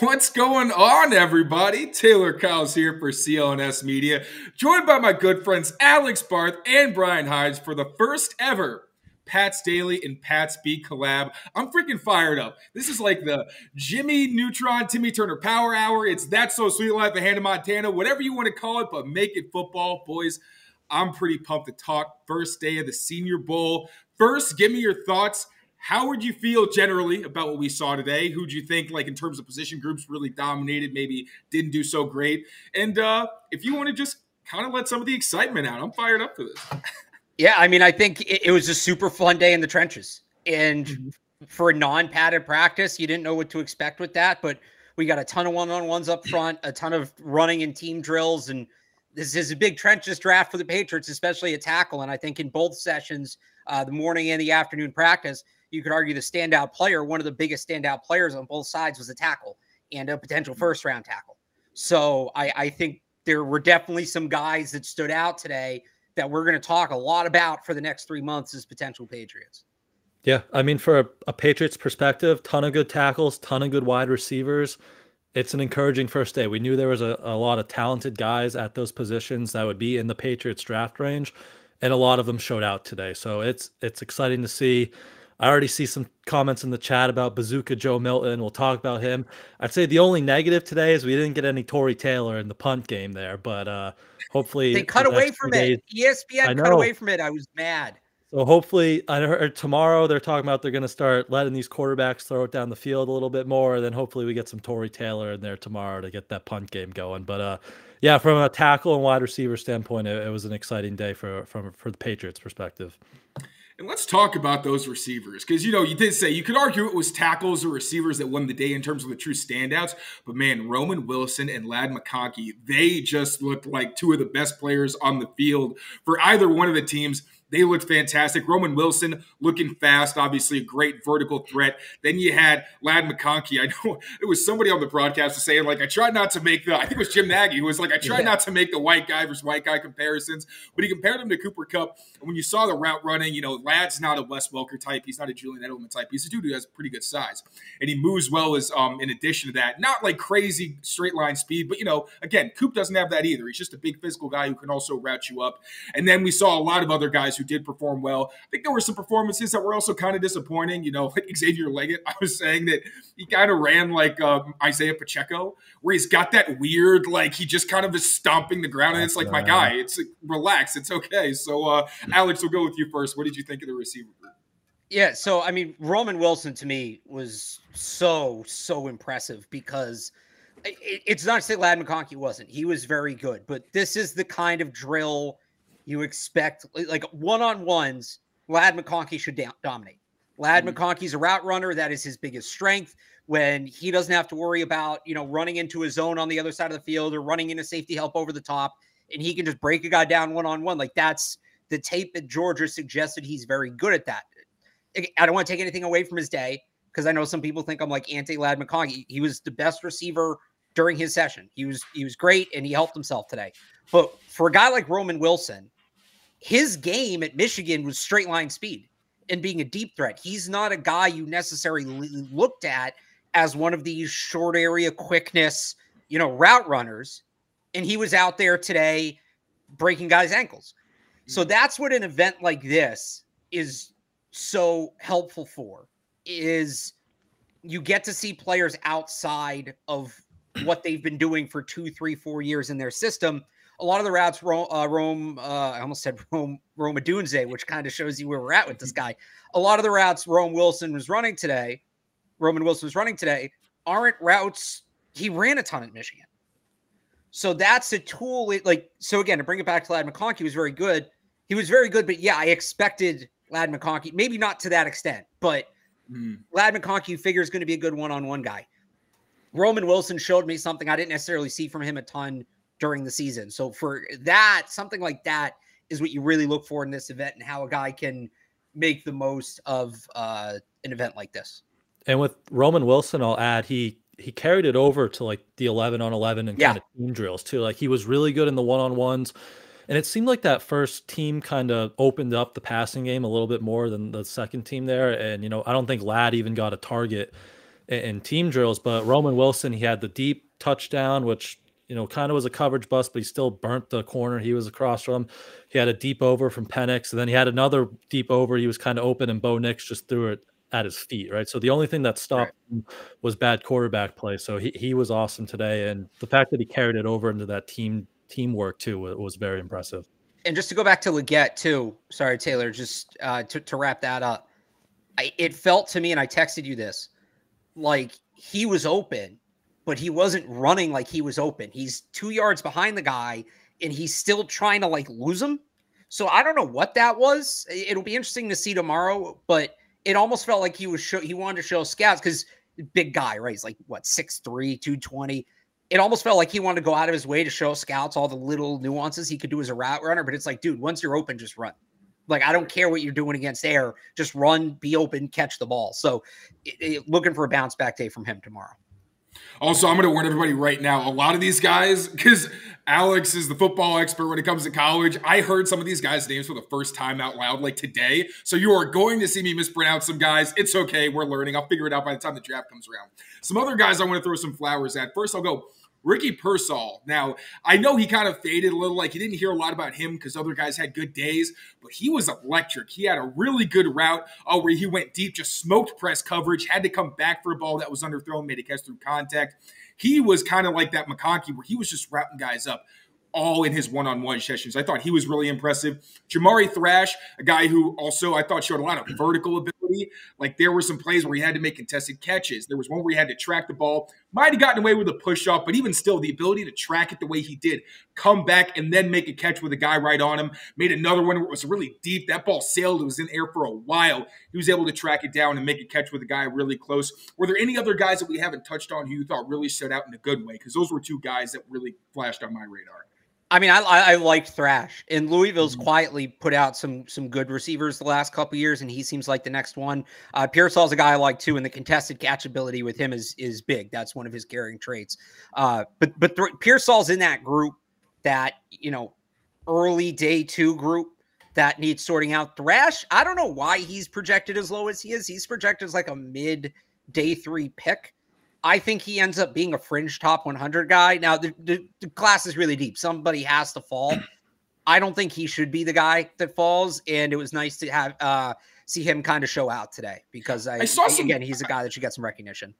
What's going on, everybody? Taylor Kyles here for CLNS Media, joined by my good friends Alex Barth and Brian Hines for the first ever Pat's Daily and Pat's Beat collab. I'm freaking fired up. This is like the Jimmy Neutron, Timmy Turner Power Hour. It's That So Sweet Life of Hannah Montana, whatever you want to call it, but make it football, boys. I'm pretty pumped to talk. First day of the Senior Bowl. First, give me your thoughts how would you feel generally about what we saw today? Who do you think, like in terms of position groups, really dominated, maybe didn't do so great? And uh, if you want to just kind of let some of the excitement out, I'm fired up for this. Yeah, I mean, I think it, it was a super fun day in the trenches. And mm-hmm. for a non padded practice, you didn't know what to expect with that. But we got a ton of one on ones up front, a ton of running and team drills. And this is a big trenches draft for the Patriots, especially a tackle. And I think in both sessions, uh, the morning and the afternoon practice, you could argue the standout player, one of the biggest standout players on both sides was a tackle and a potential mm-hmm. first round tackle. So I, I think there were definitely some guys that stood out today that we're going to talk a lot about for the next three months as potential Patriots. Yeah, I mean, for a, a, Patriots perspective, ton of good tackles, ton of good wide receivers. It's an encouraging first day. We knew there was a, a lot of talented guys at those positions that would be in the Patriots draft range, and a lot of them showed out today. So it's it's exciting to see. I already see some comments in the chat about Bazooka Joe Milton. We'll talk about him. I'd say the only negative today is we didn't get any Tory Taylor in the punt game there, but uh, hopefully they cut the away from days, it. ESPN cut away from it. I was mad. So hopefully, I heard tomorrow they're talking about they're going to start letting these quarterbacks throw it down the field a little bit more. Then hopefully we get some Tory Taylor in there tomorrow to get that punt game going. But uh, yeah, from a tackle and wide receiver standpoint, it, it was an exciting day for from for the Patriots perspective. And let's talk about those receivers because you know you did say you could argue it was tackles or receivers that won the day in terms of the true standouts, but man, Roman Wilson and Ladd McConkey, they just looked like two of the best players on the field for either one of the teams. They looked fantastic. Roman Wilson looking fast, obviously a great vertical threat. Then you had Ladd McConkey. I know it was somebody on the broadcast was saying, like, I tried not to make the, I think it was Jim Nagy, who was like, I tried yeah. not to make the white guy versus white guy comparisons, but he compared him to Cooper Kupp. And when you saw the route running, you know, Ladd's not a Wes Welker type. He's not a Julian Edelman type. He's a dude who has pretty good size. And he moves well as, um, in addition to that, not like crazy straight line speed, but, you know, again, Coop doesn't have that either. He's just a big physical guy who can also route you up. And then we saw a lot of other guys who did perform well. I think there were some performances that were also kind of disappointing. You know, like Xavier Legette, I was saying that he kind of ran like um, Isaiah Pacheco, where he's got that weird, like he just kind of is stomping the ground. And it's like, my guy, it's like, relax, it's okay. So, uh, Alex, we'll go with you first. What did you think of the receiver group? Yeah, so I mean, Roman Wilson to me was so so impressive because it's not to say Ladd McConkey wasn't. He was very good, but this is the kind of drill you expect like one on ones. Ladd McConkey should dominate. Ladd mm-hmm. McConkey's a route runner. That is his biggest strength. When he doesn't have to worry about you know running into a zone on the other side of the field or running into safety help over the top, and he can just break a guy down one on one. Like that's the tape that Georgia suggested he's very good at that. I don't want to take anything away from his day because I know some people think I'm like anti Ladd McConkey. He was the best receiver during his session. He was he was great and he helped himself today. But for a guy like Roman Wilson, his game at Michigan was straight line speed and being a deep threat. He's not a guy you necessarily looked at as one of these short area quickness, you know, route runners. And he was out there today breaking guys' ankles. So mm-hmm. that's what an event like this is so helpful for is you get to see players outside of what they've been doing for two, three, four years in their system a lot of the routes Rome, uh, Rome uh, I almost said Rome Rome Odunze, which kind of shows you where we're at with this guy. A lot of the routes Rome Wilson was running today, Roman Wilson was running today, aren't routes he ran a ton at Michigan. So that's a tool. It, like so again to bring it back to Ladd McConkey was very good. He was very good, but yeah, I expected Ladd McConkey maybe not to that extent, but mm. Ladd McConkey figure is going to be a good one-on-one guy. Roman Wilson showed me something I didn't necessarily see from him a ton during the season. So for that, something like that is what you really look for in this event and how a guy can make the most of uh, an event like this. And with Roman Wilson, I'll add he he carried it over to like the 11 on 11 and yeah. kind of team drills too. Like he was really good in the one on ones. And it seemed like that first team kind of opened up the passing game a little bit more than the second team there. And, you know, I don't think Ladd even got a target in, in team drills. But Roman Wilson, he had the deep touchdown, which you know, kind of was a coverage bust, but he still burnt the corner he was across from. He had a deep over from Penix, and then he had another deep over. He was kind of open, and Bo Nix just threw it at his feet, right? So the only thing that stopped right. him was bad quarterback play. So he, he was awesome today, and the fact that he carried it over into that team teamwork too was, was very impressive. And just to go back to Legette too, sorry Taylor, just uh, to to wrap that up, I, it felt to me, and I texted you this, like he was open but he wasn't running like he was open. He's two yards behind the guy and he's still trying to like lose him. So I don't know what that was. It'll be interesting to see tomorrow, but it almost felt like he was show, he wanted to show scouts because big guy, right? He's like what 6'3, 220. It almost felt like he wanted to go out of his way to show scouts all the little nuances he could do as a route runner. But it's like, dude, once you're open, just run. Like I don't care what you're doing against air, just run, be open, catch the ball. So it, it, looking for a bounce back day from him tomorrow. Also, I'm going to warn everybody right now. A lot of these guys, because Alex is the football expert when it comes to college. I heard some of these guys' names for the first time out loud, like today. So you are going to see me mispronounce some guys. It's okay. We're learning. I'll figure it out by the time the draft comes around. Some other guys I want to throw some flowers at. First, I'll go Ricky Pearsall. Now, I know he kind of faded a little, like you didn't hear a lot about him because other guys had good days, but he was electric. He had a really good route uh, where he went deep, just smoked press coverage, had to come back for a ball that was underthrown, made a catch through contact. He was kind of like that McConkey where he was just routing guys up all in his one-on-one sessions. I thought he was really impressive. Jamari Thrash, a guy who also I thought showed a lot of vertical ability. Like there were some plays where he had to make contested catches. There was one where he had to track the ball. Might have gotten away with a push off, but even still, the ability to track it the way he did, come back and then make a catch with a guy right on him. Made another one where it was really deep. That ball sailed. It was in air for a while. He was able to track it down and make a catch with a guy really close. Were there any other guys that we haven't touched on who you thought really stood out in a good way? Because those were two guys that really flashed on my radar. I mean, I I liked Thrash, and Louisville's mm-hmm. quietly put out some some good receivers the last couple years, and he seems like the next one. Uh, Pearsall's a guy I like too, and the contested catch ability with him is is big. That's one of his carrying traits. Uh, but but th- Pearsall's in that group that you know early day two group that needs sorting out. Thrash, I don't know why he's projected as low as he is. He's projected as like a mid day three pick. I think he ends up being a fringe top 100 guy. Now, the, the, the class is really deep. Somebody has to fall. I don't think he should be the guy that falls. And it was nice to have uh, see him kind of show out today because I, I saw some, again, he's a guy that should get some recognition.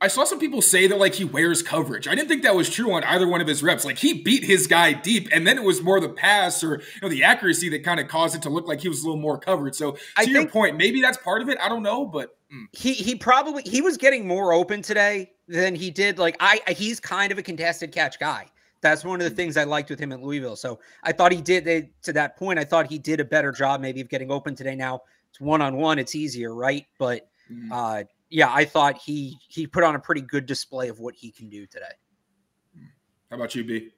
I saw some people say that like he wears coverage. I didn't think that was true on either one of his reps. Like he beat his guy deep, and then it was more the pass or you know the accuracy that kind of caused it to look like he was a little more covered. So to I your think, point, maybe that's part of it. I don't know, but. He he probably he was getting more open today than he did. Like I he's kind of a contested catch guy. That's one of the mm. things I liked with him at Louisville. So I thought he did they, to that point. I thought he did a better job maybe of getting open today. Now it's one on one, it's easier, right? But mm. uh, yeah, I thought he he put on a pretty good display of what he can do today. How about you, B?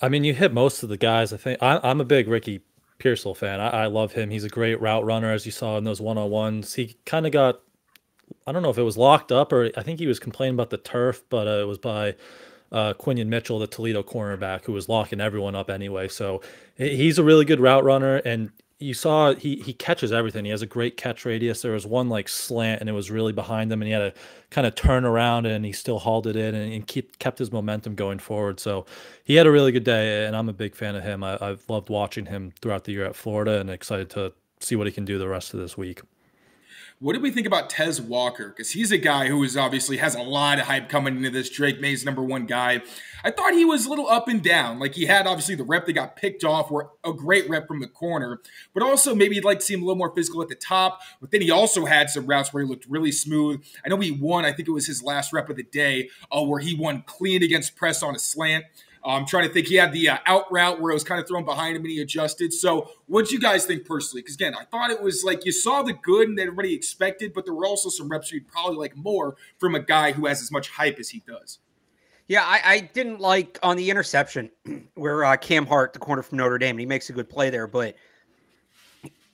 I mean, you hit most of the guys. I think I, I, am a big Ricky Pearsall fan. I, I, love him. He's a great route runner, as you saw in those one on ones. He kind of got, I don't know if it was locked up or I think he was complaining about the turf, but uh, it was by uh, Quinyon Mitchell, the Toledo cornerback, who was locking everyone up anyway. So he's a really good route runner, and you saw he he catches everything. He has a great catch radius. There was one like slant, and it was really behind him, and he had to kind of turn around, and he still hauled it in and, and keep kept his momentum going forward. So he had a really good day, and I'm a big fan of him. I, I've loved watching him throughout the year at Florida, and excited to see what he can do the rest of this week. What did we think about Tez Walker? Because he's a guy who is obviously has a lot of hype coming into this. Drake Maye's number one guy. I thought he was a little up and down. Like he had obviously the rep that got picked off, were a great rep from the corner, but also maybe you'd like to see him a little more physical at the top. But then he also had some routes where he looked really smooth. I know he won. I think it was his last rep of the day, uh, where he won clean against press on a slant. I'm trying to think. He had the uh, out route where it was kind of thrown behind him and he adjusted. So, what do you guys think personally? Because again, I thought it was like you saw the good and that everybody expected, but there were also some reps you'd probably like more from a guy who has as much hype as he does. Yeah, I, I didn't like on the interception where uh, Cam Hart, the corner from Notre Dame, and he makes a good play there, but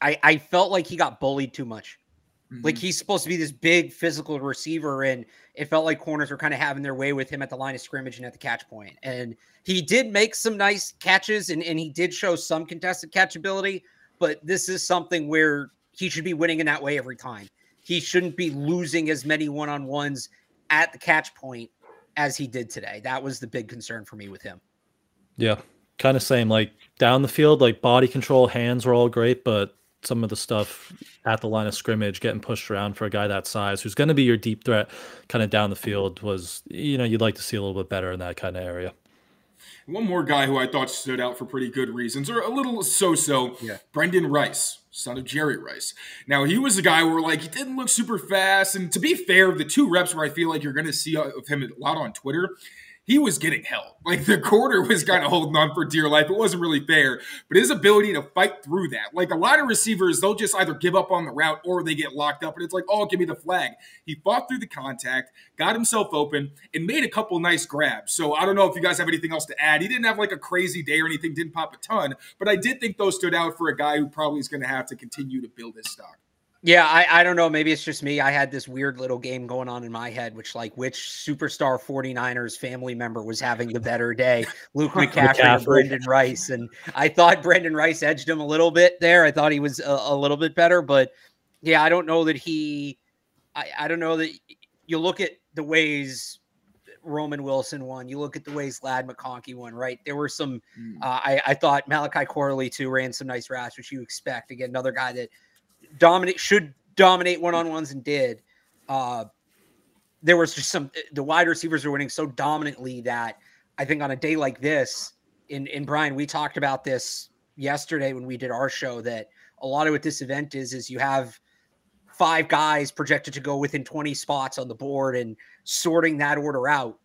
I, I felt like he got bullied too much. Mm-hmm. Like he's supposed to be this big physical receiver, and it felt like corners were kind of having their way with him at the line of scrimmage and at the catch point. And he did make some nice catches, and, and he did show some contested catchability. But this is something where he should be winning in that way every time. he shouldn't be losing as many one on ones at the catch point as he did today. That was the big concern for me with him. Yeah, kind of same. Like down the field, like body control, hands were all great, but some of the stuff at the line of scrimmage, getting pushed around for a guy that size, who's going to be your deep threat, kind of down the field, was you know you'd like to see a little bit better in that kind of area. One more guy who I thought stood out for pretty good reasons, or a little so-so, yeah. Brenden Rice, son of Jerry Rice. Now he was a guy where like he didn't look super fast, and to be fair, the two reps where I feel like you're going to see of him a lot on Twitter, he was getting held. Like the quarter was kind of holding on for dear life. It wasn't really fair, but his ability to fight through that. Like a lot of receivers, they'll just either give up on the route or they get locked up, and it's like, oh, give me the flag. He fought through the contact, got himself open, and made a couple nice grabs. So I don't know if you guys have anything else to add. He didn't have like a crazy day or anything, didn't pop a ton, but I did think those stood out for a guy who probably is going to have to continue to build his stock. Yeah, I, I don't know. Maybe it's just me. I had this weird little game going on in my head, which like which superstar 49ers family member was having the better day, Luke McCaffrey, McCaffrey. Brenden Rice. And I thought Brenden Rice edged him a little bit there. I thought he was a, a little bit better, but yeah, I don't know that he I, I don't know that you look at the ways Roman Wilson won. You look at the ways Ladd McConkey won, right? There were some. Mm. Uh, I, I thought Malachi Corley too ran some nice routes, which you expect. Again, another guy that dominate should dominate one on ones and did. Uh, there was just some the wide receivers were winning so dominantly that I think on a day like this, in in Brian, we talked about this yesterday when we did our show that a lot of what this event is is you have five guys projected to go within 20 spots on the board and sorting that order out.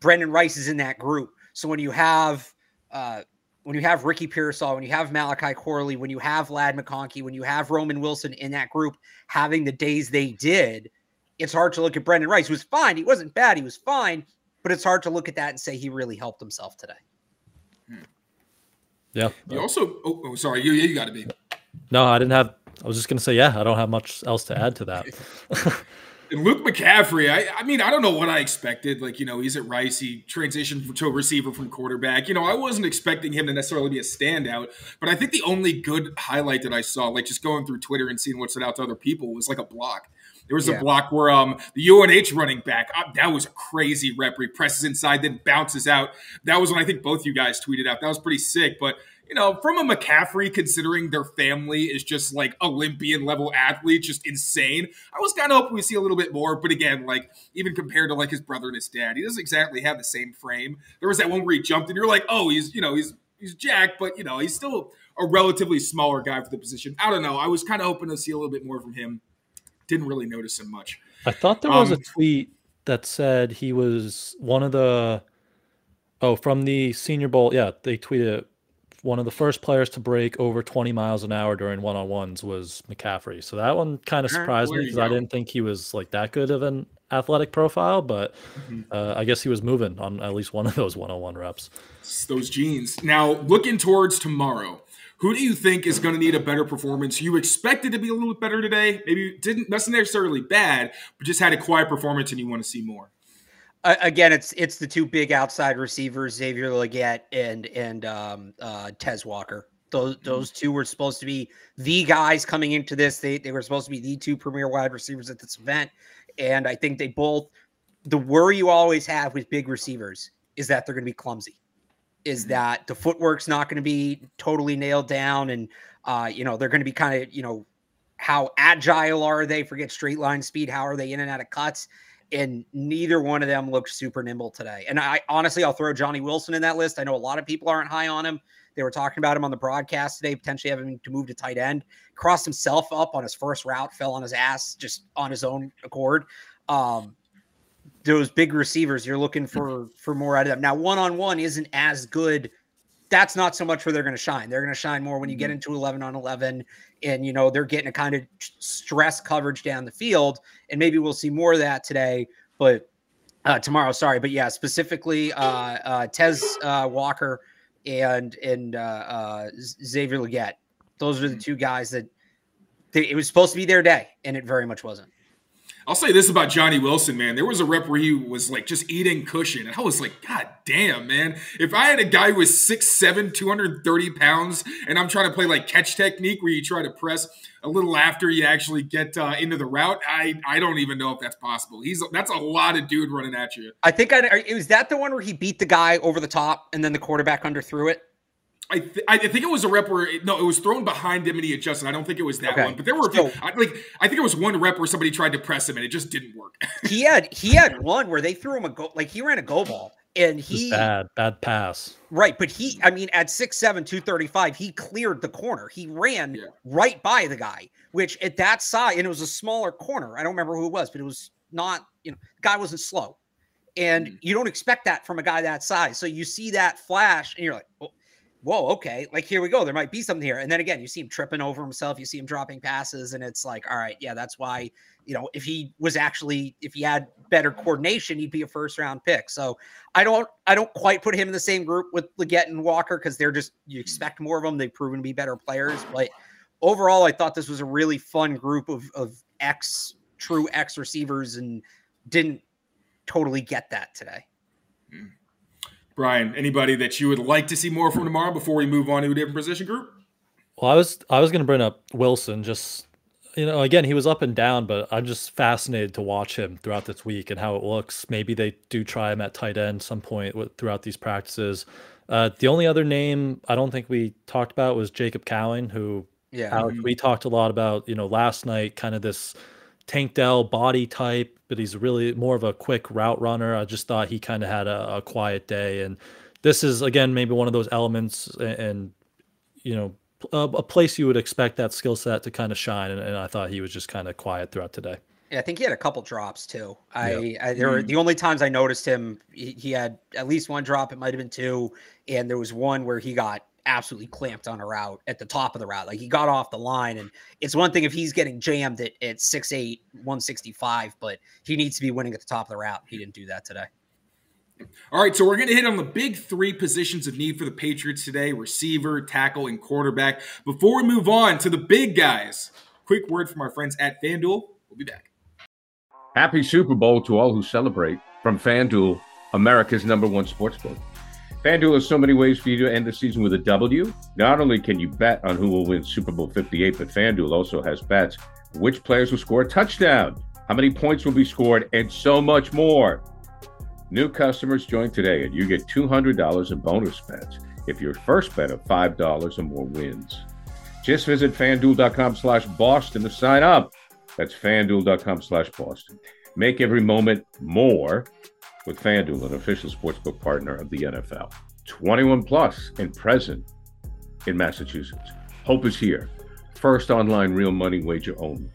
Brenden Rice is in that group. So when you have uh, when you have Ricky Pearsall, when you have Malachi Corley, when you have Ladd McConkey, when you have Roman Wilson in that group having the days they did, it's hard to look at Brenden Rice, who was fine. He wasn't bad. He was fine, but it's hard to look at that and say he really helped himself today. Hmm. Yeah. You also, oh, oh sorry, you you got to be. No, I didn't have. I was just gonna say, yeah, I don't have much else to add to that. And Luke McCaffrey, I, I mean, I don't know what I expected. Like, you know, he's at Rice. He transitioned to a receiver from quarterback. You know, I wasn't expecting him to necessarily be a standout. But I think the only good highlight that I saw, like just going through Twitter and seeing what stood out to other people, was like a block. There was yeah. a block where um the UNH running back uh, that was a crazy rep. He presses inside, then bounces out. That was when I think both you guys tweeted out. That was pretty sick. But you know, from a McCaffrey, considering their family is just like Olympian level athletes, just insane. I was kind of hoping we see a little bit more, but again, like even compared to like his brother and his dad, he doesn't exactly have the same frame. There was that one where he jumped, and you're like, oh, he's you know he's he's Jack, but you know he's still a relatively smaller guy for the position. I don't know. I was kind of hoping to see a little bit more from him. Didn't really notice him much. I thought there was um, a tweet that said he was one of the oh from the Senior Bowl. Yeah, they tweeted one of the first players to break over 20 miles an hour during one-on-ones was McCaffrey. So that one kind of surprised me because I didn't think he was like that good of an athletic profile, but mm-hmm. uh, I guess he was moving on at least one of those one-on-one reps. It's those genes. Now, looking towards tomorrow, who do you think is going to need a better performance? You expected to be a little bit better today. Maybe didn't necessarily bad, but just had a quiet performance and you want to see more again, it's it's the two big outside receivers, Xavier Legette and and um, uh, Tez Walker. Those mm-hmm. those two were supposed to be the guys coming into this. They they were supposed to be the two premier wide receivers at this event, and I think they both. The worry you always have with big receivers is that they're going to be clumsy. Is mm-hmm. that the footwork's not going to be totally nailed down, and uh, you know they're going to be kind of you know how agile are they? Forget straight line speed. How are they in and out of cuts? And neither one of them looked super nimble today. And I honestly, I'll throw Johnny Wilson in that list. I know a lot of people aren't high on him. They were talking about him on the broadcast today, potentially having to move to tight end. Crossed himself up on his first route, fell on his ass just on his own accord. Um, those big receivers, you're looking for for more out of them. Now, one on one isn't as good that's not so much where they're going to shine. They're going to shine more when you get mm-hmm. into 11 on 11 and, you know, they're getting a kind of stress coverage down the field. And maybe we'll see more of that today, but uh, tomorrow, sorry. But yeah, specifically uh, uh, Tez uh, Walker and, and uh, uh, Xavier Legette. Those are the mm-hmm. two guys that they, it was supposed to be their day, and it very much wasn't. I'll say this about Johnny Wilson, man. There was a rep where he was like just eating cushion. And I was like, God damn, man. If I had a guy who was 6'7, 230 pounds, and I'm trying to play like catch technique where you try to press a little after you actually get uh, into the route, I I don't even know if that's possible. He's that's a lot of dude running at you. I think I was that the one where he beat the guy over the top and then the quarterback underthrew it. I, th- I think it was a rep where it, no, it was thrown behind him and he adjusted. I don't think it was that okay. one, but there were so, I, like I think it was one rep where somebody tried to press him and it just didn't work. he had he had one where they threw him a go like he ran a go ball and he bad bad pass right, but he I mean at six seven two thirty five he cleared the corner. He ran yeah. right by the guy, which at that size and it was a smaller corner. I don't remember who it was, but it was not you know guy wasn't slow, and mm. you don't expect that from a guy that size. So you see that flash and you're like. Oh, whoa, okay, like here we go. There might be something here. And then again, you see him tripping over himself, you see him dropping passes, and it's like, all right, yeah, that's why, you know, if he was actually, if he had better coordination, he'd be a first round pick. So I don't, I don't quite put him in the same group with Legette and Walker because they're just, you expect more of them. They've proven to be better players. But overall, I thought this was a really fun group of, of X, true X receivers and didn't totally get that today. Mm. Brian, anybody that you would like to see more from tomorrow before we move on to a different position group? Well, I was I was going to bring up Wilson. Just you know, again, he was up and down, but I'm just fascinated to watch him throughout this week and how it looks. Maybe they do try him at tight end some point with, throughout these practices. Uh, the only other name I don't think we talked about was Jacob Cowing, who yeah Alex, we talked a lot about. You know, last night, kind of this Tank Dell body type, but he's really more of a quick route runner. I just thought he kind of had a, a, quiet day, and this is again maybe one of those elements, and, and you know, a, a, place you would expect that skill set to kind of shine. And, and I thought he was just kind of quiet throughout today. Yeah, I think he had a couple drops too. I, yep. I there were mm-hmm. the only times I noticed him, he, he had at least one drop. It might have been two, and there was one where he got absolutely clamped on a route at the top of the route. Like he got off the line. And it's one thing if he's getting jammed at, at 6'8, 165, but he needs to be winning at the top of the route. He didn't do that today. All right, so we're going to hit on the big three positions of need for the Patriots today receiver, tackle, and quarterback. Before we move on to the big guys, quick word from our friends at FanDuel. We'll be back. Happy Super Bowl to all who celebrate from FanDuel, America's number one sportsbook. FanDuel has so many ways for you to end the season with a W. Not only can you bet on who will win Super Bowl 58, but FanDuel also has bets which players will score a touchdown, how many points will be scored, and so much more. New customers join today and you get $200 in bonus bets if your first bet of $5 or more wins. Just visit fanduel.com slash Boston to sign up. That's fanduel.com slash Boston. Make every moment more with FanDuel, an official sportsbook partner of the NFL. 21 plus and present in Massachusetts. Hope is here. First online real money wager only.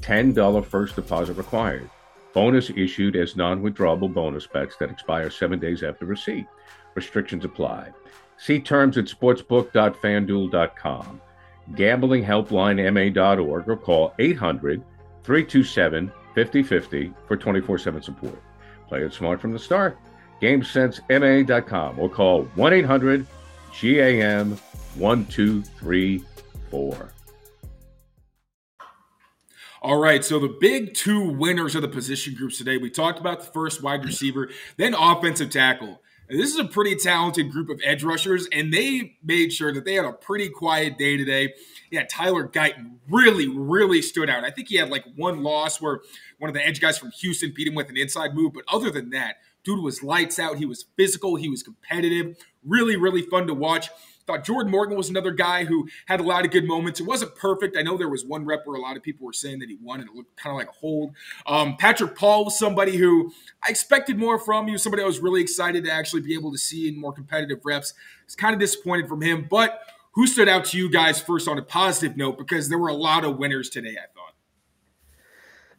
$10 first deposit required. Bonus issued as non withdrawable bonus bets that expire seven days after receipt. Restrictions apply. See terms at sportsbook.fanduel.com. Gamblinghelplinema.org or call 800 327 5050 for 24 7 support. Play it smart from the start. GameSenseMA.com or call 1 800 GAM 1234. All right, so the big two winners of the position groups today. We talked about the first wide receiver, then offensive tackle. This is a pretty talented group of edge rushers, and they made sure that they had a pretty quiet day today. Yeah, Tyler Guyton really, really stood out. I think he had like one loss where one of the edge guys from Houston beat him with an inside move. But other than that, dude was lights out. He was physical. He was competitive. Really, really fun to watch. Thought Jordan Morgan was another guy who had a lot of good moments. It wasn't perfect. I know there was one rep where a lot of people were saying that he won and it looked kind of like a hold. Um, Patrick Paul was somebody who I expected more from. He was somebody I was really excited to actually be able to see in more competitive reps. It's kind of disappointed from him. But who stood out to you guys first on a positive note? Because there were a lot of winners today, I thought.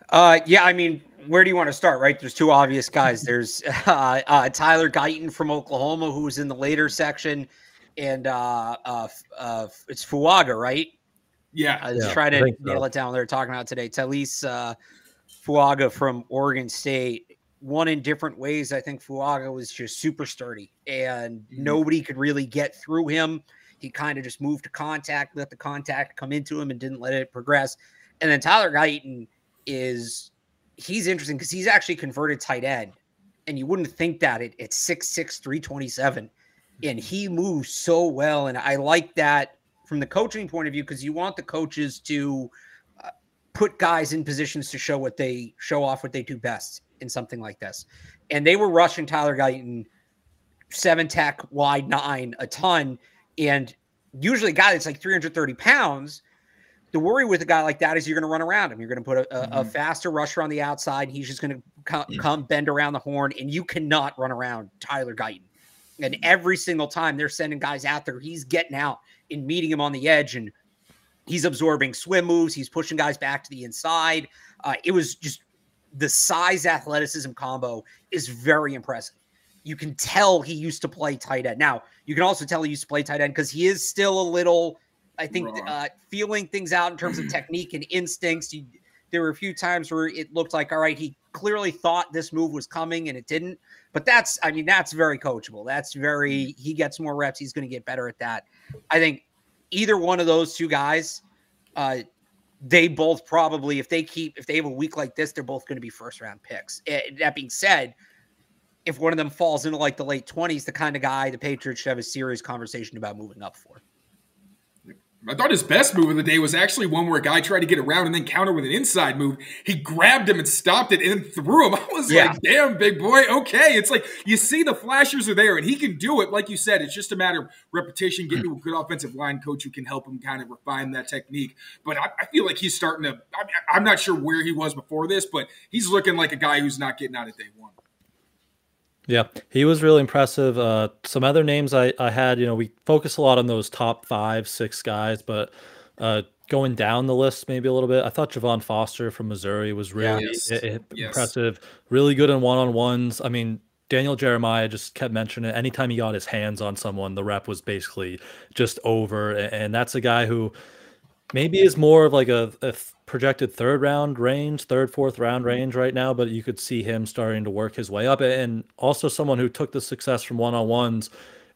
Uh, yeah, I mean, where do you want to start? Right, there's two obvious guys. There's uh, uh, Tyler Guyton from Oklahoma, who was in the later section, and uh, uh, uh, it's Fuaga, right? Yeah, I just yeah, try to nail so. it down. They're talking about today. Taliese uh, Fuaga from Oregon State. One in different ways. I think Fuaga was just super sturdy, and mm-hmm. nobody could really get through him. He kind of just moved to contact, let the contact come into him, and didn't let it progress. And then Tyler Guyton is he's interesting because he's actually converted tight end, and you wouldn't think that at, at 6'6, 327. And he moves so well. And I like that from the coaching point of view because you want the coaches to uh, put guys in positions to show what they show off what they do best in something like this. And they were rushing Tyler Guyton seven tech wide nine a ton. And usually a guy that's like 330 pounds the worry with a guy like that is you're going to run around him. You're going to put a, a, mm-hmm. a, faster rusher on the outside. He's just going to come, come, bend around the horn, and you cannot run around Tyler Guyton. And every single time they're sending guys out there, he's getting out and meeting him on the edge, and he's absorbing swim moves. He's pushing guys back to the inside. Uh, it was just the size athleticism combo is very impressive. You can tell he used to play tight end. Now, you can also tell he used to play tight end because he is still a little I think uh, feeling things out in terms of technique and instincts. You, there were a few times where it looked like, all right, he clearly thought this move was coming and it didn't. But that's, I mean, that's very coachable. That's very, he gets more reps. He's going to get better at that. I think either one of those two guys, uh, they both probably, if they keep, if they have a week like this, they're both going to be first round picks. Eh, that being said, if one of them falls into like the late 20s, the kind of guy the Patriots should have a serious conversation about moving up for. I thought his best move of the day was actually one where a guy tried to get around and then counter with an inside move. He grabbed him and stopped it and threw him. I was yeah. like, damn, big boy. Okay. It's like you see the flashers are there and he can do it. Like you said, it's just a matter of repetition, getting to a good offensive line coach who can help him kind of refine that technique. But I, I feel like he's starting to, I, I'm not sure where he was before this, but he's looking like a guy who's not getting out of day one. Yeah, he was really impressive. Uh, some other names I, I had, you know, we focus a lot on those top five, six guys, but uh, going down the list maybe a little bit, I thought Javon Foster from Missouri was really yes. impressive, yes. really good in one on ones. I mean, Daniel Jeremiah just kept mentioning it. Anytime he got his hands on someone, the rep was basically just over. And that's a guy who maybe is more of like a, a projected third round range, third, fourth round mm-hmm. range right now, but you could see him starting to work his way up. And also someone who took the success from one on ones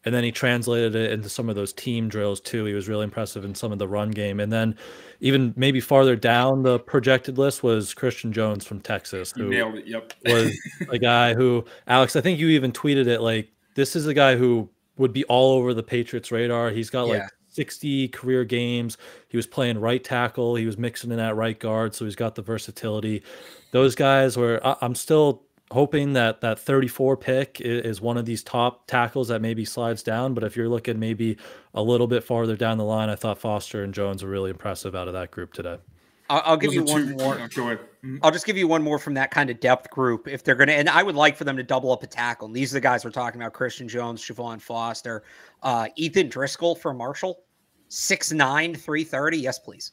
and then he translated it into some of those team drills too. He was really impressive in some of the run game. And then even maybe farther down the projected list was Christian Jones from Texas, who it. Yep. was a guy who, Alex, I think you even tweeted it like this is a guy who would be all over the Patriots radar. He's got yeah. Like 60 career games. He was playing right tackle. He was mixing in that right guard, so he's got the versatility. Those guys were. I'm still hoping that that 34 pick is one of these top tackles that maybe slides down. But if you're looking maybe a little bit farther down the line, I thought Foster and Jones were really impressive out of that group today. I'll, I'll give you one two, more. Go. Mm-hmm. I'll just give you one more from that kind of depth group. If they're going to, and I would like for them to double up a tackle. And these are the guys we're talking about: Christian Jones, Javon Foster, uh, Ethan Driscoll for Marshall, six nine, three thirty. Yes, please.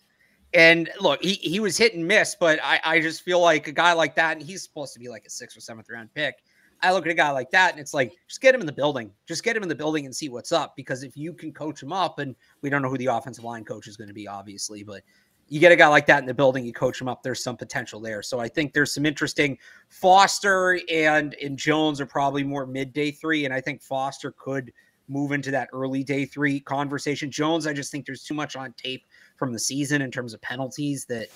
And look, he, he was hit and miss, but I, I just feel like a guy like that, and he's supposed to be like a sixth or seventh round pick. I look at a guy like that and it's like, just get him in the building. Just get him in the building and see what's up. Because if you can coach him up, and we don't know who the offensive line coach is going to be, obviously, but you get a guy like that in the building, you coach him up, there's some potential there. So I think there's some interesting Foster and and Jones are probably more midday three. And I think Foster could move into that early day three conversation. Jones, I just think there's too much on tape from the season in terms of penalties that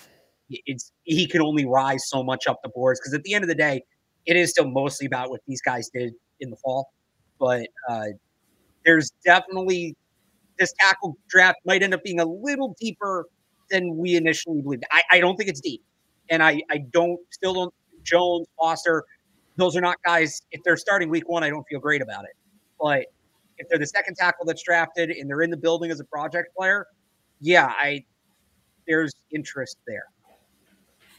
it's he can only rise so much up the boards because at the end of the day, it is still mostly about what these guys did in the fall. But uh, there's definitely this tackle draft might end up being a little deeper than we initially believed. I, I don't think it's deep, and I I don't still don't Jones Foster. Those are not guys. If they're starting week one, I don't feel great about it. But if they're the second tackle that's drafted and they're in the building as a project player, yeah, I there's interest there.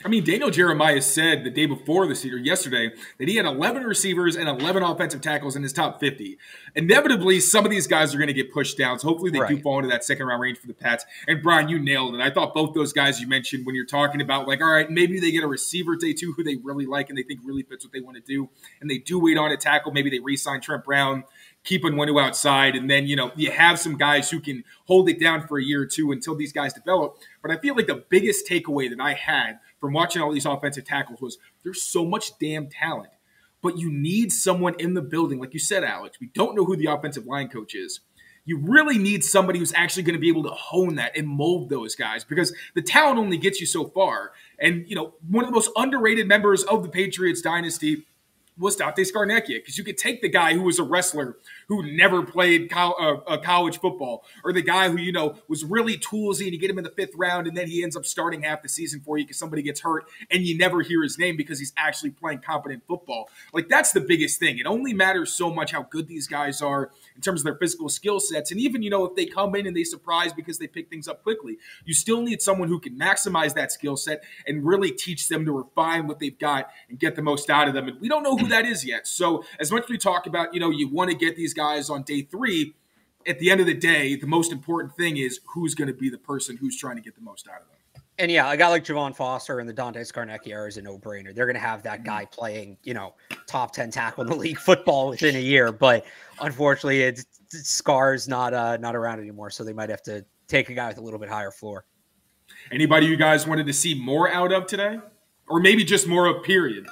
I mean, Daniel Jeremiah said the day before the season, yesterday, that he had 11 receivers and 11 offensive tackles in his top 50. Inevitably, some of these guys are going to get pushed down. So hopefully they right. do fall into that second round range for the Pats. And Brian, you nailed it. I thought both those guys you mentioned when you're talking about, like, all right, maybe they get a receiver day two who they really like and they think really fits what they want to do. And they do wait on a tackle. Maybe they re sign Trent Brown keeping Wenu outside. And then, you know, you have some guys who can hold it down for a year or two until these guys develop. But I feel like the biggest takeaway that I had from watching all these offensive tackles was there's so much damn talent. But you need someone in the building, like you said, Alex. We don't know who the offensive line coach is. you really need somebody who's actually going to be able to hone that and mold those guys because the talent only gets you so far. And, you know, one of the most underrated members of the Patriots dynasty was Dante Scarnecchia because you could take the guy who was a wrestler who never played co- uh, uh, college football, or the guy who you know was really toolsy, and you get him in the fifth round, and then he ends up starting half the season for you because somebody gets hurt, and you never hear his name because he's actually playing competent football. Like that's the biggest thing. It only matters so much how good these guys are in terms of their physical skill sets, and even you know if they come in and they surprise because they pick things up quickly, you still need someone who can maximize that skill set and really teach them to refine what they've got and get the most out of them. And we don't know who that is yet. So as much as we talk about, you know, you want to get these guys on day three, at the end of the day, the most important thing is who's going to be the person who's trying to get the most out of them. And yeah, a guy like Javon Foster and the Dante Scarnecchia is a no-brainer. They're going to have that guy playing, you know, top ten tackle in the league football within a year. But unfortunately, it's, Scar's not uh, not around anymore, so they might have to take a guy with a little bit higher floor. Anybody you guys wanted to see more out of today, or maybe just more of period?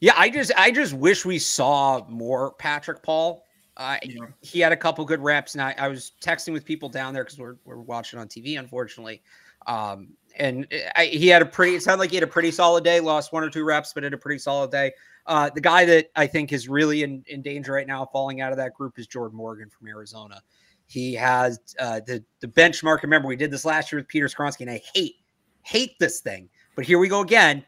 Yeah, I just I just wish we saw more Patrick Paul. Uh, yeah. He had a couple good reps, and I, I was texting with people down there because we're we're watching on TV, unfortunately. Um, and I, he had a pretty. It sounded like he had a pretty solid day. Lost one or two reps, but had a pretty solid day. Uh, the guy that I think is really in, in danger right now, falling out of that group, is Jordan Morgan from Arizona. He has uh, the the benchmark. Remember, we did this last year with Peter Skoronski, and I hate hate this thing. But here we go again.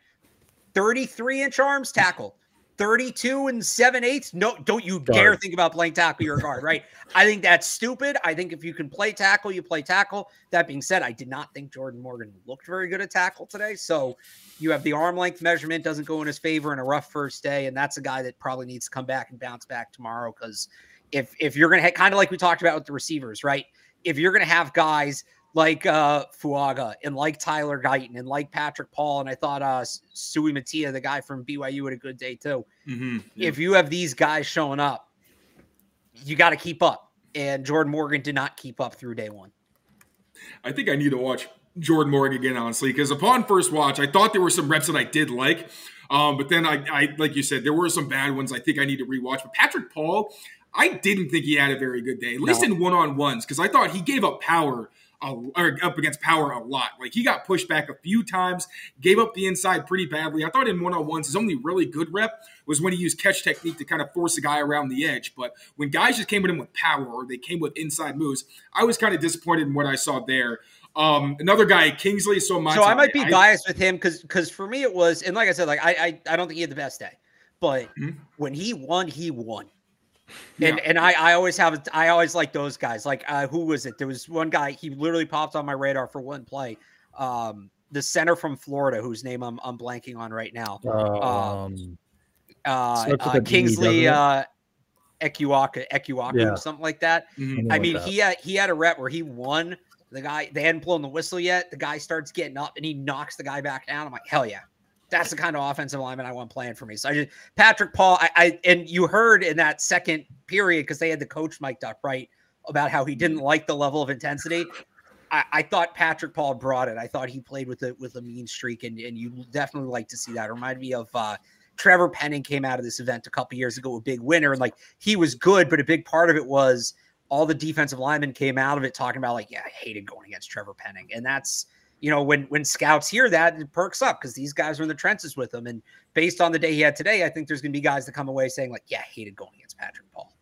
33 inch arms tackle, 32 and 7 eighths. No, don't you guard. dare think about playing tackle your guard, right? I think that's stupid. I think if you can play tackle, you play tackle. That being said, I did not think Jordan Morgan looked very good at tackle today. So you have the arm length measurement doesn't go in his favor in a rough first day. And that's a guy that probably needs to come back and bounce back tomorrow. Because if if you're gonna kind of like we talked about with the receivers, right? If you're gonna have guys like uh, Fuaga and like Tyler Guyton and like Patrick Paul. And I thought uh, Suamataia, the guy from BYU, had a good day too. Mm-hmm, yeah. If you have these guys showing up, you got to keep up. And Jordan Morgan did not keep up through day one. I think I need to watch Jordan Morgan again, honestly, because upon first watch, I thought there were some reps that I did like. Um, but then I, I, like you said, there were some bad ones I think I need to rewatch. But Patrick Paul, I didn't think he had a very good day, at least no. in one on ones, because I thought he gave up power a, up against power a lot. Like he got pushed back a few times, gave up the inside pretty badly. I thought in one on ones, his only really good rep was when he used catch technique to kind of force a guy around the edge. But when guys just came at him with power or they came with inside moves, I was kind of disappointed in what I saw there. Um, another guy, Kingsley So So I might be I, biased with him because because for me it was, and like I said, like I I, I don't think he had the best day, but mm-hmm. when he won, he won. And yeah. and I, I always have I always like those guys. Like uh, who was it? There was one guy he literally popped on my radar for one play. Um, the center from Florida, whose name I'm I'm blanking on right now. Um, uh, uh, Kingsley uh, Eguakun, Eguakun, yeah. something like that. Mm-hmm. I mean, like that. he had he had a rep where he won. The guy they hadn't blown the whistle yet. The guy starts getting up and he knocks the guy back down. I'm like, hell yeah, that's the kind of offensive lineman I want playing for me. So I just Patrick Paul, I, I and you heard in that second period because they had the coach mic'd up right about how he didn't like the level of intensity. I, I, thought Patrick Paul brought it. I thought he played with a with a mean streak, and and you definitely like to see that. It reminded me of uh, Trevor Penning came out of this event a couple years ago, a big winner, and like he was good, but a big part of it was all the defensive linemen came out of it talking about like, yeah, I hated going against Trevor Penning, and that's you know, when when scouts hear that, it perks up because these guys are in the trenches with him. And based on the day he had today, I think there's going to be guys that come away saying like, "Yeah, I hated going against Patrick Paul."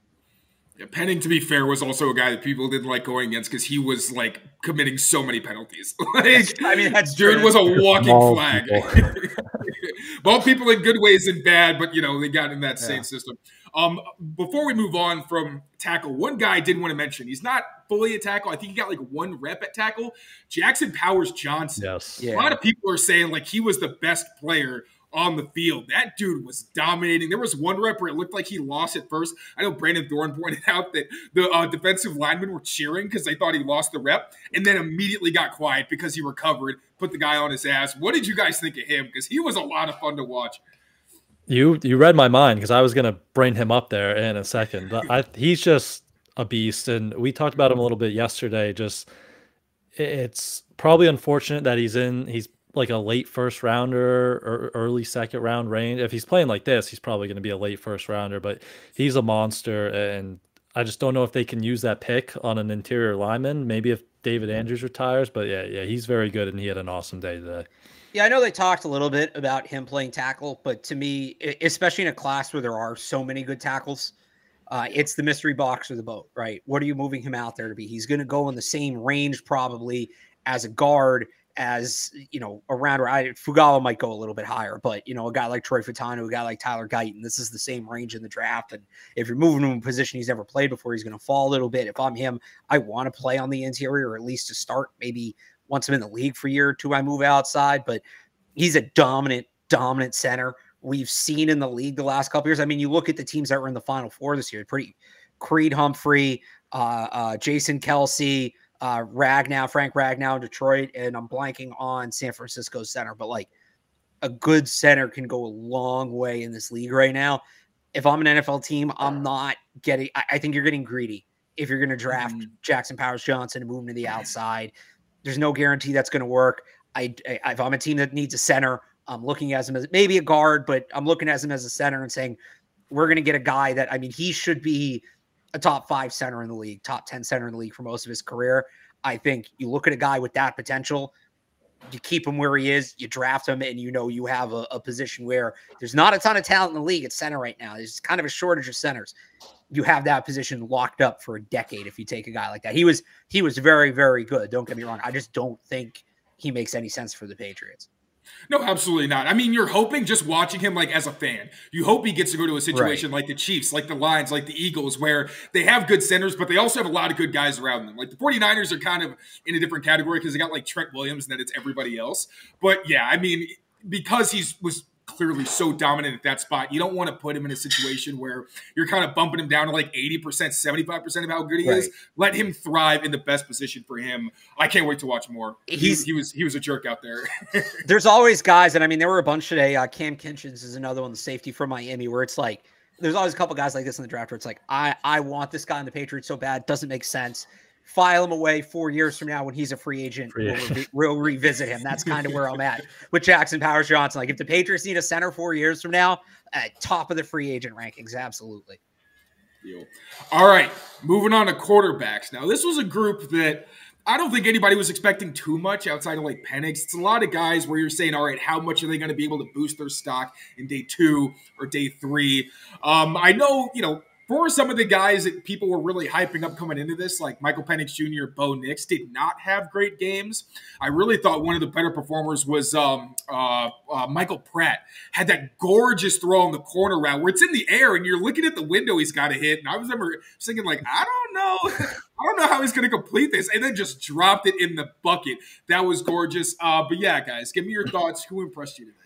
Yeah, Penning, to be fair, was also a guy that people didn't like going against because he was like committing so many penalties. like, I mean, that's dude was a walking flag. Both people in good ways and bad, but you know they got in that yeah. same system. Um, before we move on from tackle, one guy I did want to mention. He's not fully a tackle. I think he got like one rep at tackle. Jackson Powers Johnson. Yes. Yeah. A lot of people are saying like he was the best player on the field. That dude was dominating. There was one rep where it looked like he lost at first. I know Brandon Thorn pointed out that the uh, defensive linemen were cheering because they thought he lost the rep, and then immediately got quiet because he recovered, put the guy on his ass. What did you guys think of him? Because he was a lot of fun to watch. You you read my mind because I was gonna bring him up there in a second, but I, he's just a beast, and we talked about him a little bit yesterday. Just it's probably unfortunate that he's in he's like a late first rounder or early second round range. If he's playing like this, he's probably going to be a late first rounder, but he's a monster and I just don't know if they can use that pick on an interior lineman. Maybe if David Andrews retires, but yeah, yeah, he's very good and he had an awesome day today. Yeah, I know they talked a little bit about him playing tackle, but to me, especially in a class where there are so many good tackles, uh, it's the mystery box or the boat, right? What are you moving him out there to be? He's going to go in the same range probably as a guard as you know around where I Fuaga might go a little bit higher, but you know a guy like Troy Fautanu, a guy like Tyler Guyton, this is the same range in the draft. And if you're moving him in a position he's never played before, he's going to fall a little bit. If I'm him, I want to play on the interior or at least to start. Maybe once I'm in the league for a year or two, I move outside. But he's a dominant, dominant center. We've seen in the league the last couple years. I mean, you look at the teams that were in the Final Four this year. Pretty Creed Humphrey, uh, uh, Jason Kelce uh, Ragnow, Frank Ragnow in Detroit, and I'm blanking on San Francisco center, but like a good center can go a long way in this league right now. If I'm an NFL team, I'm not getting, I, I think you're getting greedy if you're going to draft mm-hmm. Jackson Powers Johnson and move him to the outside. There's no guarantee that's going to work. I, I, if I'm a team that needs a center, I'm looking at him as maybe a guard, but I'm looking at him as a center and saying, we're going to get a guy that, I mean, he should be a top five center in the league, top 10 center in the league for most of his career. I think you look at a guy with that potential, you keep him where he is, you draft him, and you know you have a, a position where there's not a ton of talent in the league at center right now. There's kind of a shortage of centers. You have that position locked up for a decade if you take a guy like that. He was he was very, very good. Don't get me wrong. I just don't think he makes any sense for the Patriots. No, absolutely not. I mean, you're hoping just watching him like as a fan. You hope he gets to go to a situation right. like the Chiefs, like the Lions, like the Eagles, where they have good centers, but they also have a lot of good guys around them. Like the 49ers are kind of in a different category because they got like Trent Williams and then it's everybody else. But yeah, I mean, because he's was clearly so dominant at that spot. You don't want to put him in a situation where you're kind of bumping him down to like 80%, 75% of how good he right. is. Let him thrive in the best position for him. I can't wait to watch more. He's, he, he was he was a jerk out there. there's always guys, and I mean, there were a bunch today. Uh, Cam Kinchens is another one, the safety from Miami, where it's like, there's always a couple guys like this in the draft where it's like, I, I want this guy in the Patriots so bad. It Doesn't make sense file him away four years from now when he's a free agent. Free we'll, re- we'll, revisit him. That's kind of where I'm at with Jackson Powers Johnson. Like if the Patriots need a center four years from now, at top of the free agent rankings, absolutely. Deal. All right, moving on to quarterbacks. Now this was a group that I don't think anybody was expecting too much outside of like Penix. It's a lot of guys where you're saying, all right, how much are they going to be able to boost their stock in day two or day three? Um, I know, you know, for some of the guys that people were really hyping up coming into this, like Michael Penix Jr., Bo Nix, did not have great games. I really thought one of the better performers was um, uh, uh, Michael Pratt. Had that gorgeous throw on the corner route where it's in the air and you're looking at the window he's got to hit. And I was ever thinking, like, I don't know. I don't know how he's going to complete this. And then just dropped it in the bucket. That was gorgeous. Uh, but yeah, guys, give me your thoughts. Who impressed you today?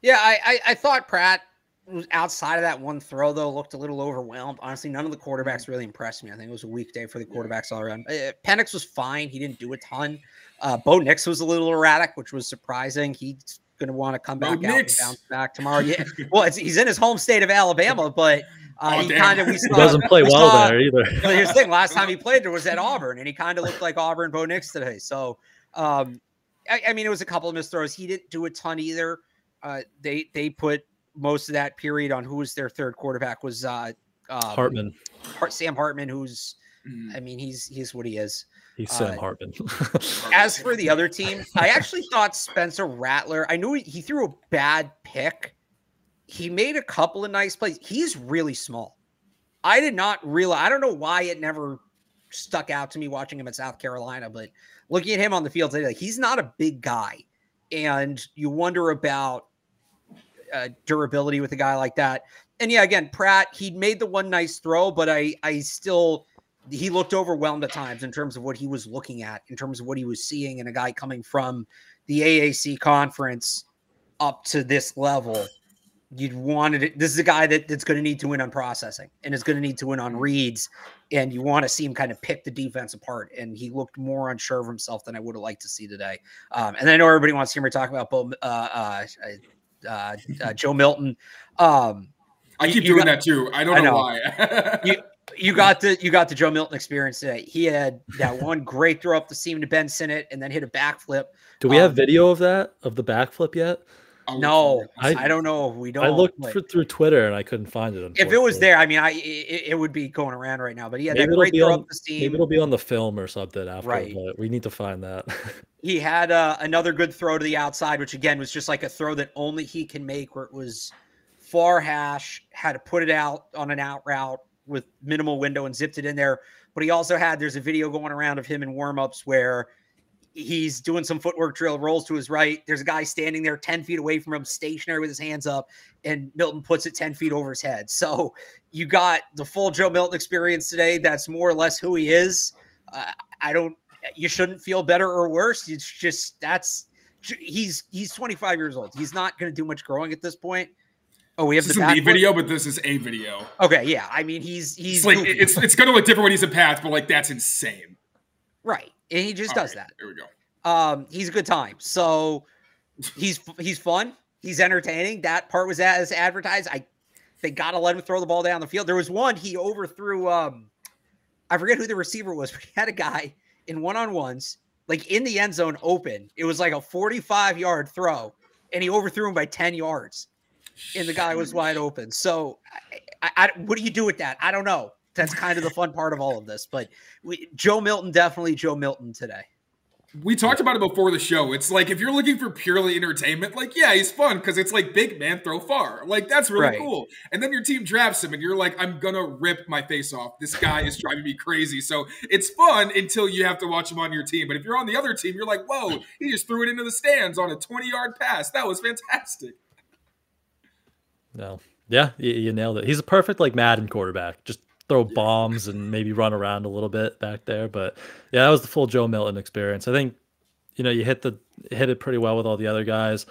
Yeah, I, I, I thought Pratt outside of that one throw, though, looked a little overwhelmed. Honestly, none of the quarterbacks really impressed me. I think it was a weak day for the quarterbacks all around. Uh, Penix was fine. He didn't do a ton. Uh, Bo Nix was a little erratic, which was surprising. He's going to want to come back out and bounce back tomorrow. Yeah, well, he's in his home state of Alabama, but uh, oh, he kind of doesn't play we well saw, there either. here's the thing: last time he played there was at Auburn, and he kind of looked like Auburn Bo Nix today. So, um, I, I, mean, it was a couple of missed throws. He didn't do a ton either. Uh, they they put most of that period on who was their third quarterback was uh, um, Hartman, Sam Hartman, who's mm. I mean he's he's what he is. He's Sam uh, Hartman. as for the other team, I actually thought Spencer Rattler. I knew he, he threw a bad pick. He made a couple of nice plays. He's really small. I did not realize. I don't know why it never stuck out to me watching him at South Carolina, but looking at him on the field today, like he's not a big guy, and you wonder about uh, durability with a guy like that. And yeah, again, Pratt, he made the one nice throw, but I, I still, he looked overwhelmed at times in terms of what he was looking at, in terms of what he was seeing, and a guy coming from the AAC conference up to this level. You'd wanted it. This is a guy that, that's going to need to win on processing and is going to need to win on reads. And you want to see him kind of pick the defense apart. And he looked more unsure of himself than I would have liked to see today. Um, and I know everybody wants to hear me talk about Bo, uh, uh, uh, uh, Joe Milton. Um, I keep doing got, that too. I don't I know, know, why. you you got the you got the Joe Milton experience today. He had that one great throw up the seam to Ben Sinnott and then hit a backflip. Do we um, have video of that of the backflip yet? I'll No, look for it. I- I, don't know. We don't. I looked but for, through Twitter and I couldn't find it. if it was there, I mean, I it, it would be going around right now. But he had Maybe that it'll great be throw on- up the maybe it'll be on the film or something after. Right. But we need to find that. He had uh, another good throw to the outside, which again was just like a throw that only he can make, where it was far hash, had to put it out on an out route with minimal window and zipped it in there. But he also had there's a video going around of him in warmups where he's doing some footwork drill, rolls to his right. There's a guy standing there 10 feet away from him, stationary with his hands up, and Milton puts it 10 feet over his head. So you got the full Joe Milton experience today. That's more or less who he is. Uh, I don't, you shouldn't feel better or worse. It's just that's, he's, he's 25 years old. He's not going to do much growing at this point. Oh, we have This the isn't the back foot? video, but this is a video. Okay, yeah. I mean, he's he's It's like goofy. it's it's gonna look different when he's in path, but like that's insane. right, and he just All does right, that. There we go. Um, he's a good time. So he's he's fun. He's entertaining. That part was as advertised. I they got to let him throw the ball down the field. There was one he overthrew. Um, I forget who the receiver was, but he had a guy in one on ones, like in the end zone, open. It was like a forty-five yard throw, and he overthrew him by ten yards, and the guy was wide open. So, I, I, I, what do you do with that? I don't know. That's kind of the fun part of all of this. But we, Joe Milton, definitely Joe Milton today. We talked about it before the show. It's like if you're looking for purely entertainment, like yeah, he's fun because it's like big man throw far. Like that's really Right. cool. And then your team drafts him, and you're like, I'm gonna rip my face off. This guy is driving me crazy. So it's fun until you have to watch him on your team. But if you're on the other team, you're like, whoa, he just threw it into the stands on a 20 yard pass. That was fantastic. no. Yeah, you, you nailed it. He's a perfect like Madden quarterback. Just throw bombs and maybe run around a little bit back there. But yeah, that was the full Joe Milton experience. I think you know you hit the hit it pretty well with all the other guys.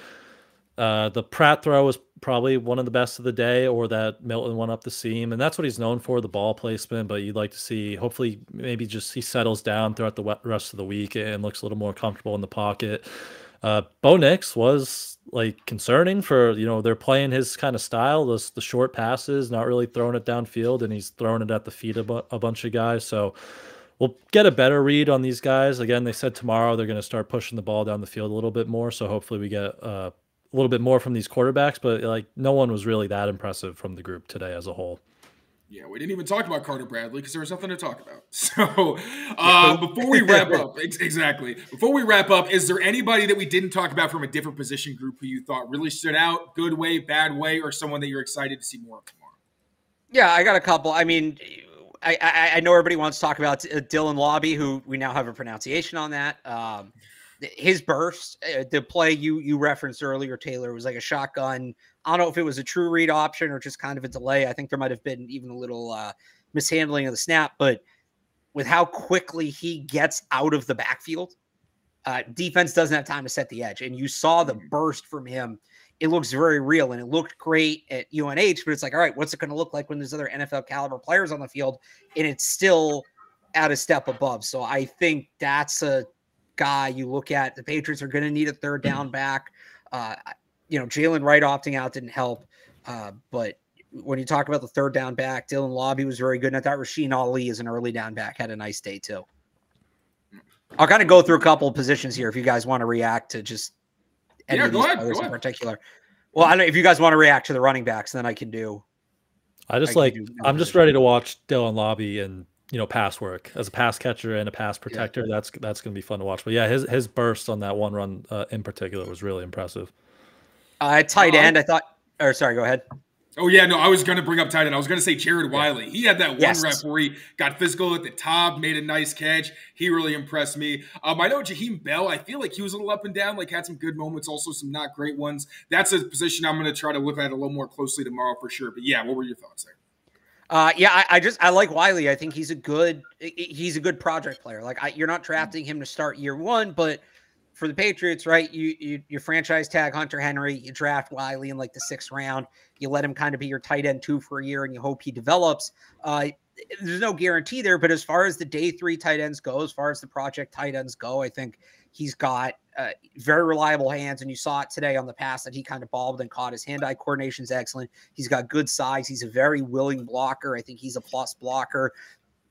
Uh, the Pratt throw was probably one of the best of the day, or that Milton went up the seam, and that's what he's known for—the ball placement. But you'd like to see, hopefully, maybe just he settles down throughout the rest of the week and looks a little more comfortable in the pocket. Uh, Bo Nix was like concerning for you know they're playing his kind of style, the the short passes, not really throwing it downfield, and he's throwing it at the feet of a, bunch of guys. So we'll get a better read on these guys. Again, they said tomorrow they're going to start pushing the ball down the field a little bit more. So hopefully we get uh, a little bit more from these quarterbacks. But like no one was really that impressive from the group today as a whole. Yeah, we didn't even talk about Carter Bradley because there was nothing to talk about. So, uh, before we wrap up, ex- exactly. Before we wrap up, is there anybody that we didn't talk about from a different position group who you thought really stood out, good way, bad way, or someone that you're excited to see more of tomorrow? Yeah, I got a couple. I mean, I, I, I know everybody wants to talk about uh, Dylan Laube, who we now have a pronunciation on that. Um, his burst, uh, the play you you referenced earlier, Taylor, was like a shotgun. I don't know if it was a true read option or just kind of a delay. I think there might have been even a little uh, mishandling of the snap, but with how quickly he gets out of the backfield, uh, defense doesn't have time to set the edge. And you saw the Mhm. burst from him. It looks very real and it looked great at UNH, but it's like, all right, what's it going to look like when there's other NFL caliber players on the field? And it's still at a step above. So I think that's a guy you look at. The Patriots are going to need a third down back. Uh, you know, Jaylen Wright opting out didn't help. Uh, but when you talk about the third down back, Dylan Laube was very good. And I thought Rasheen Ali is an early down back had a nice day too. I'll kind of go through a couple of positions here if you guys want to react to just any Yeah, of these ahead, players in particular. Well, I don't know if you guys want to react to the running backs, then I can do. I just can like I'm just ready to watch Dylan Laube and you know pass work as a pass catcher and a pass protector. That's that's gonna be fun to watch. But yeah, his his burst on that one run uh, in particular was really impressive. Uh, tight end, I thought. Or sorry, go ahead. Oh yeah, no, I was going to bring up tight end. I was going to say Jared Wiley. He had that one Yes. rep where he got physical at the top, made a nice catch. He really impressed me. Um, I know Jaheim Bell. I feel like he was a little up and down. Like had some good moments, also some not great ones. That's a position I'm going to try to look at a little more closely tomorrow for sure. But yeah, what were your thoughts there? Uh, yeah, I, I just I like Wiley. I think he's a good he's a good project player. Like I, you're not drafting him to start year one, but for the Patriots, right? You you franchise tag Hunter Henry, you draft Wiley in like the sixth round. You let him kind of be your tight end two for a year, and you hope he develops. Uh, there's no guarantee there, but as far as the day three tight ends go, as far as the project tight ends go, I think he's got uh, very reliable hands, and you saw it today on the pass that he kind of balled and caught. His hand-eye coordination's excellent. He's got good size. He's a very willing blocker. I think he's a plus blocker.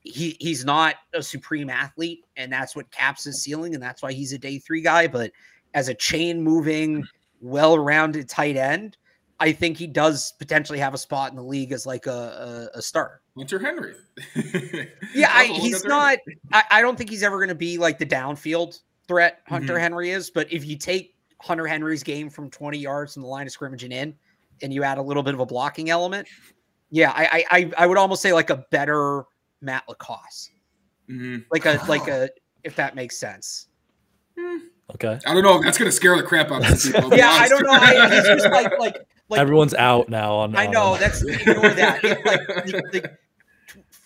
He he's not a supreme athlete, and that's what caps his ceiling, and that's why he's a day three guy. But as a chain moving, well-rounded tight end, I think he does potentially have a spot in the league as like a, a, a starter. Hunter Henry. yeah, I, he's not. I, I, don't think he's ever going to be like the downfield threat Hunter mm-hmm. Henry is. But if you take Hunter Henry's game from 20 yards from the line of scrimmage and in, and you add a little bit of a blocking element, yeah, I I, I would almost say like a better Matt LaCosse, mm-hmm. like a like a if that makes sense. Hmm. Okay. I don't know. That's gonna scare the crap out of people. yeah, I don't know. I, he's just like like like everyone's out now. On I know on, that's ignore that. like, like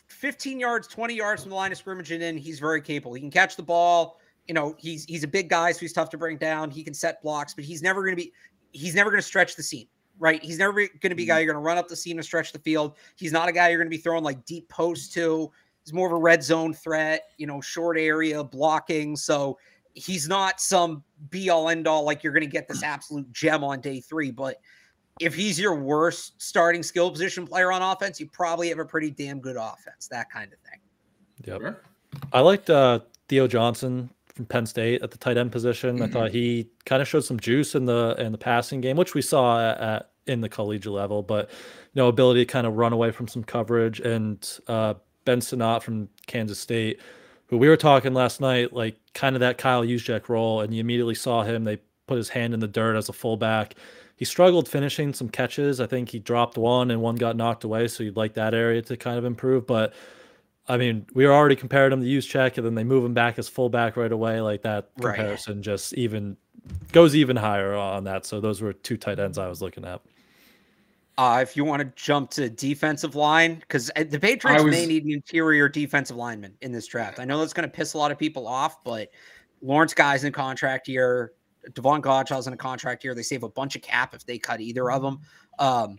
15 yards, 20 yards from the line of scrimmage, and in, he's very capable. He can catch the ball. You know, he's he's a big guy, so he's tough to bring down. He can set blocks, but he's never going to be he's never going to stretch the seam, right? He's never going to be a guy mm-hmm. you're going to run up the seam and stretch the field. He's not a guy you're going to be throwing like deep posts to. He's more of a red zone threat, you know, short area blocking. So he's not some be all end all like you're going to get this absolute gem on day three, but if he's your worst starting skill position player on offense, you probably have a pretty damn good offense. That kind of thing. Yep. Sure. I liked uh, Theo Johnson from Penn State at the tight end position. Mm-hmm. I thought he kind of showed some juice in the in the passing game, which we saw at, at, in the collegiate level, but you know, ability to kind of run away from some coverage. And uh, Ben Sinnott from Kansas State, who we were talking last night, like kind of that Kyle Juszczyk role, and you immediately saw him. They put his hand in the dirt as a fullback he struggled finishing some catches. I think he dropped one and one got knocked away. So you'd like that area to kind of improve. But I mean, we were already comparing him to Juszczyk, and then they move him back as fullback right away. Like that comparison right. just even goes even higher on that. So those were two tight ends I was looking at. Uh, if you want to jump to defensive line, because uh, the Patriots was... may need an interior defensive lineman in this draft. I know that's going to piss a lot of people off, but Lawrence Guy's in contract year. Davon Godchaux's in a contract here. They save a bunch of cap if they cut either of them. Um,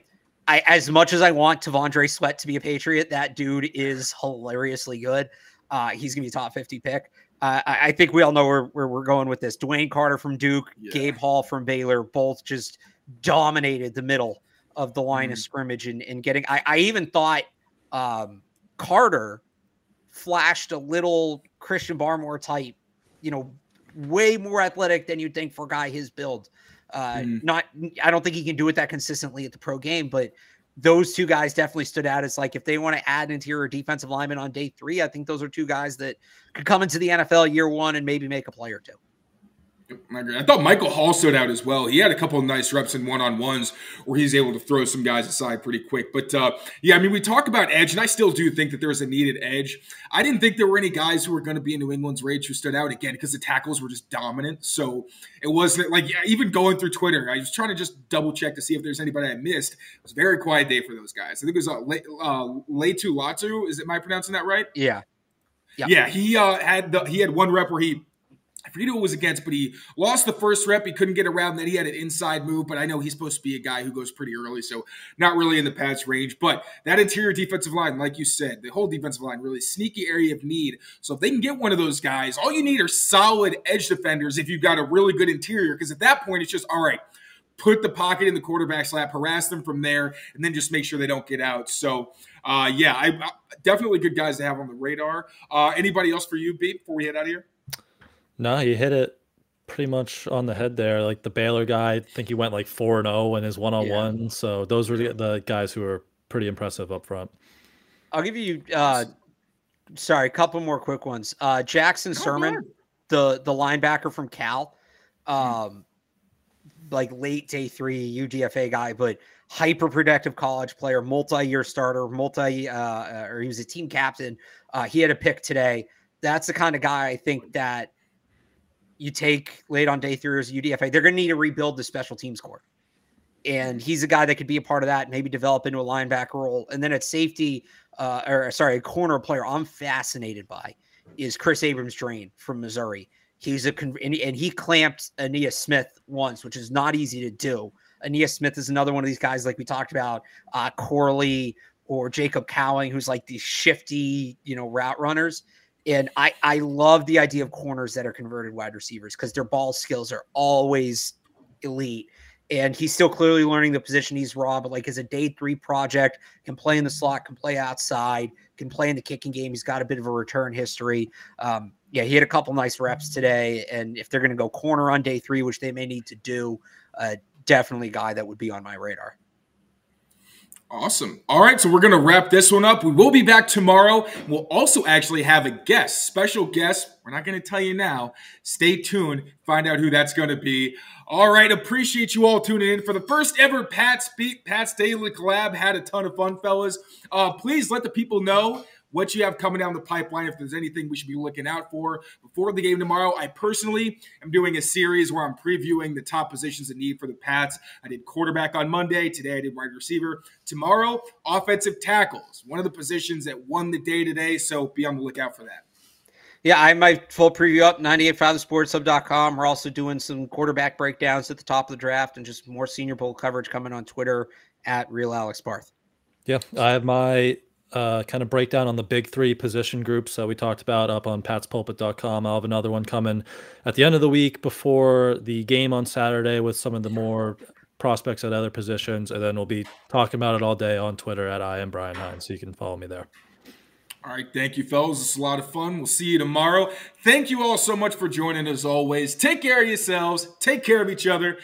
I, as much as I want T'Vondre Sweat to be a Patriot, that dude is hilariously good. Uh, he's gonna be top 50 pick. Uh, I, think we all know where, where, we're going with this. DeWayne Carter from Duke, yeah. Gabe Hall from Baylor, both just dominated the middle of the line mm-hmm. of scrimmage and, and getting. I, I even thought um, Carter flashed a little Christian Barmore type, you know, way more athletic than you'd think for a guy his build. Uh, mm. Not, I don't think he can do it that consistently at the pro game, but those two guys definitely stood out as like if they want to add an interior defensive lineman on day three, I think those are two guys that could come into the NFL year one and maybe make a play or two. I agree. I thought Michael Hall stood out as well. He had a couple of nice reps in one on ones where he's able to throw some guys aside pretty quick. But uh, yeah, I mean, we talk about edge, and I still do think that there's a needed edge. I didn't think there were any guys who were going to be in New England's rage who stood out again because the tackles were just dominant. So it wasn't like even going through Twitter, I was trying to just double check to see if there's anybody I missed. It was a very quiet day for those guys. I think it was uh, uh, Laiatu Latu. Is it am I pronouncing that right? Yeah. Yeah, yeah he uh, had the, he had one rep where he I forget who it was against, but he lost the first rep. He couldn't get around. Then he had an inside move, but I know he's supposed to be a guy who goes pretty early, so not really in the pass range. But that interior defensive line, like you said, the whole defensive line, really sneaky area of need. So if they can get one of those guys, all you need are solid edge defenders if you've got a really good interior, because at that point, it's just, all right, put the pocket in the quarterback's lap, harass them from there, and then just make sure they don't get out. So, uh, yeah, I, I, definitely good guys to have on the radar. Uh, anybody else for you, Beat, before we head out of here? No, he hit it pretty much on the head there. Like the Baylor guy, I think he went like 4 and 0 in his one on one. So those were the, the, guys who were pretty impressive up front. I'll give you uh sorry, a couple more quick ones. Uh Jackson Sirmon, the the linebacker from Cal. Um like late day 3 UDFA guy, but hyper productive college player, multi-year starter, multi uh or he was a team captain. Uh he had a pick today. That's the kind of guy I think that you take late on day three as a UDFA, they're going to need to rebuild the special teams core. And he's a guy that could be a part of that, maybe develop into a linebacker role. And then at safety, uh, or sorry, a corner player I'm fascinated by is Kris Abrams Draine from Missouri. He's a and, he clamped Ainias Smith once, which is not easy to do. Ainias Smith is another one of these guys, like we talked about, uh, Corley or Jacob Cowing, who's like these shifty, you know, route runners. And I, I love the idea of corners that are converted wide receivers because their ball skills are always elite. And he's still clearly learning the position he's raw, but like as a day three project, can play in the slot, can play outside, can play in the kicking game. He's got a bit of a return history. Um, yeah, he had a couple nice reps today. And if they're going to go corner on day three, which they may need to do, uh, definitely a guy that would be on my radar. Awesome. All right, so we're going to wrap this one up. We will be back tomorrow. We'll also actually have a guest, special guest. We're not going to tell you now. Stay tuned, find out who that's going to be. All right, appreciate you all tuning in for the first ever Pat's Beat Pat's Daily collab. Had a ton of fun, fellas. Uh, please let the people know what you have coming down the pipeline, if there's anything we should be looking out for before the game tomorrow. I personally am doing a series where I'm previewing the top positions in need for the Pats. I did quarterback on Monday. Today I did wide receiver. Tomorrow, offensive tackles, one of the positions that won the day today. So be on the lookout for that. Yeah, I have my full preview up, 985thesportshub.com. We're also doing some quarterback breakdowns at the top of the draft and just more senior bowl coverage coming on Twitter at Real Alex Barth. Yeah, I have my uh, kind of breakdown on the big three position groups that we talked about up on patspulpit.com. I'll have another one coming at the end of the week before the game on Saturday with some of the more prospects at other positions. And then we'll be talking about it all day on Twitter at I am Brian Hines. So you can follow me there. All right. Thank you, fellas. It's a lot of fun. We'll see you tomorrow. Thank you all so much for joining as always. Take care of yourselves. Take care of each other.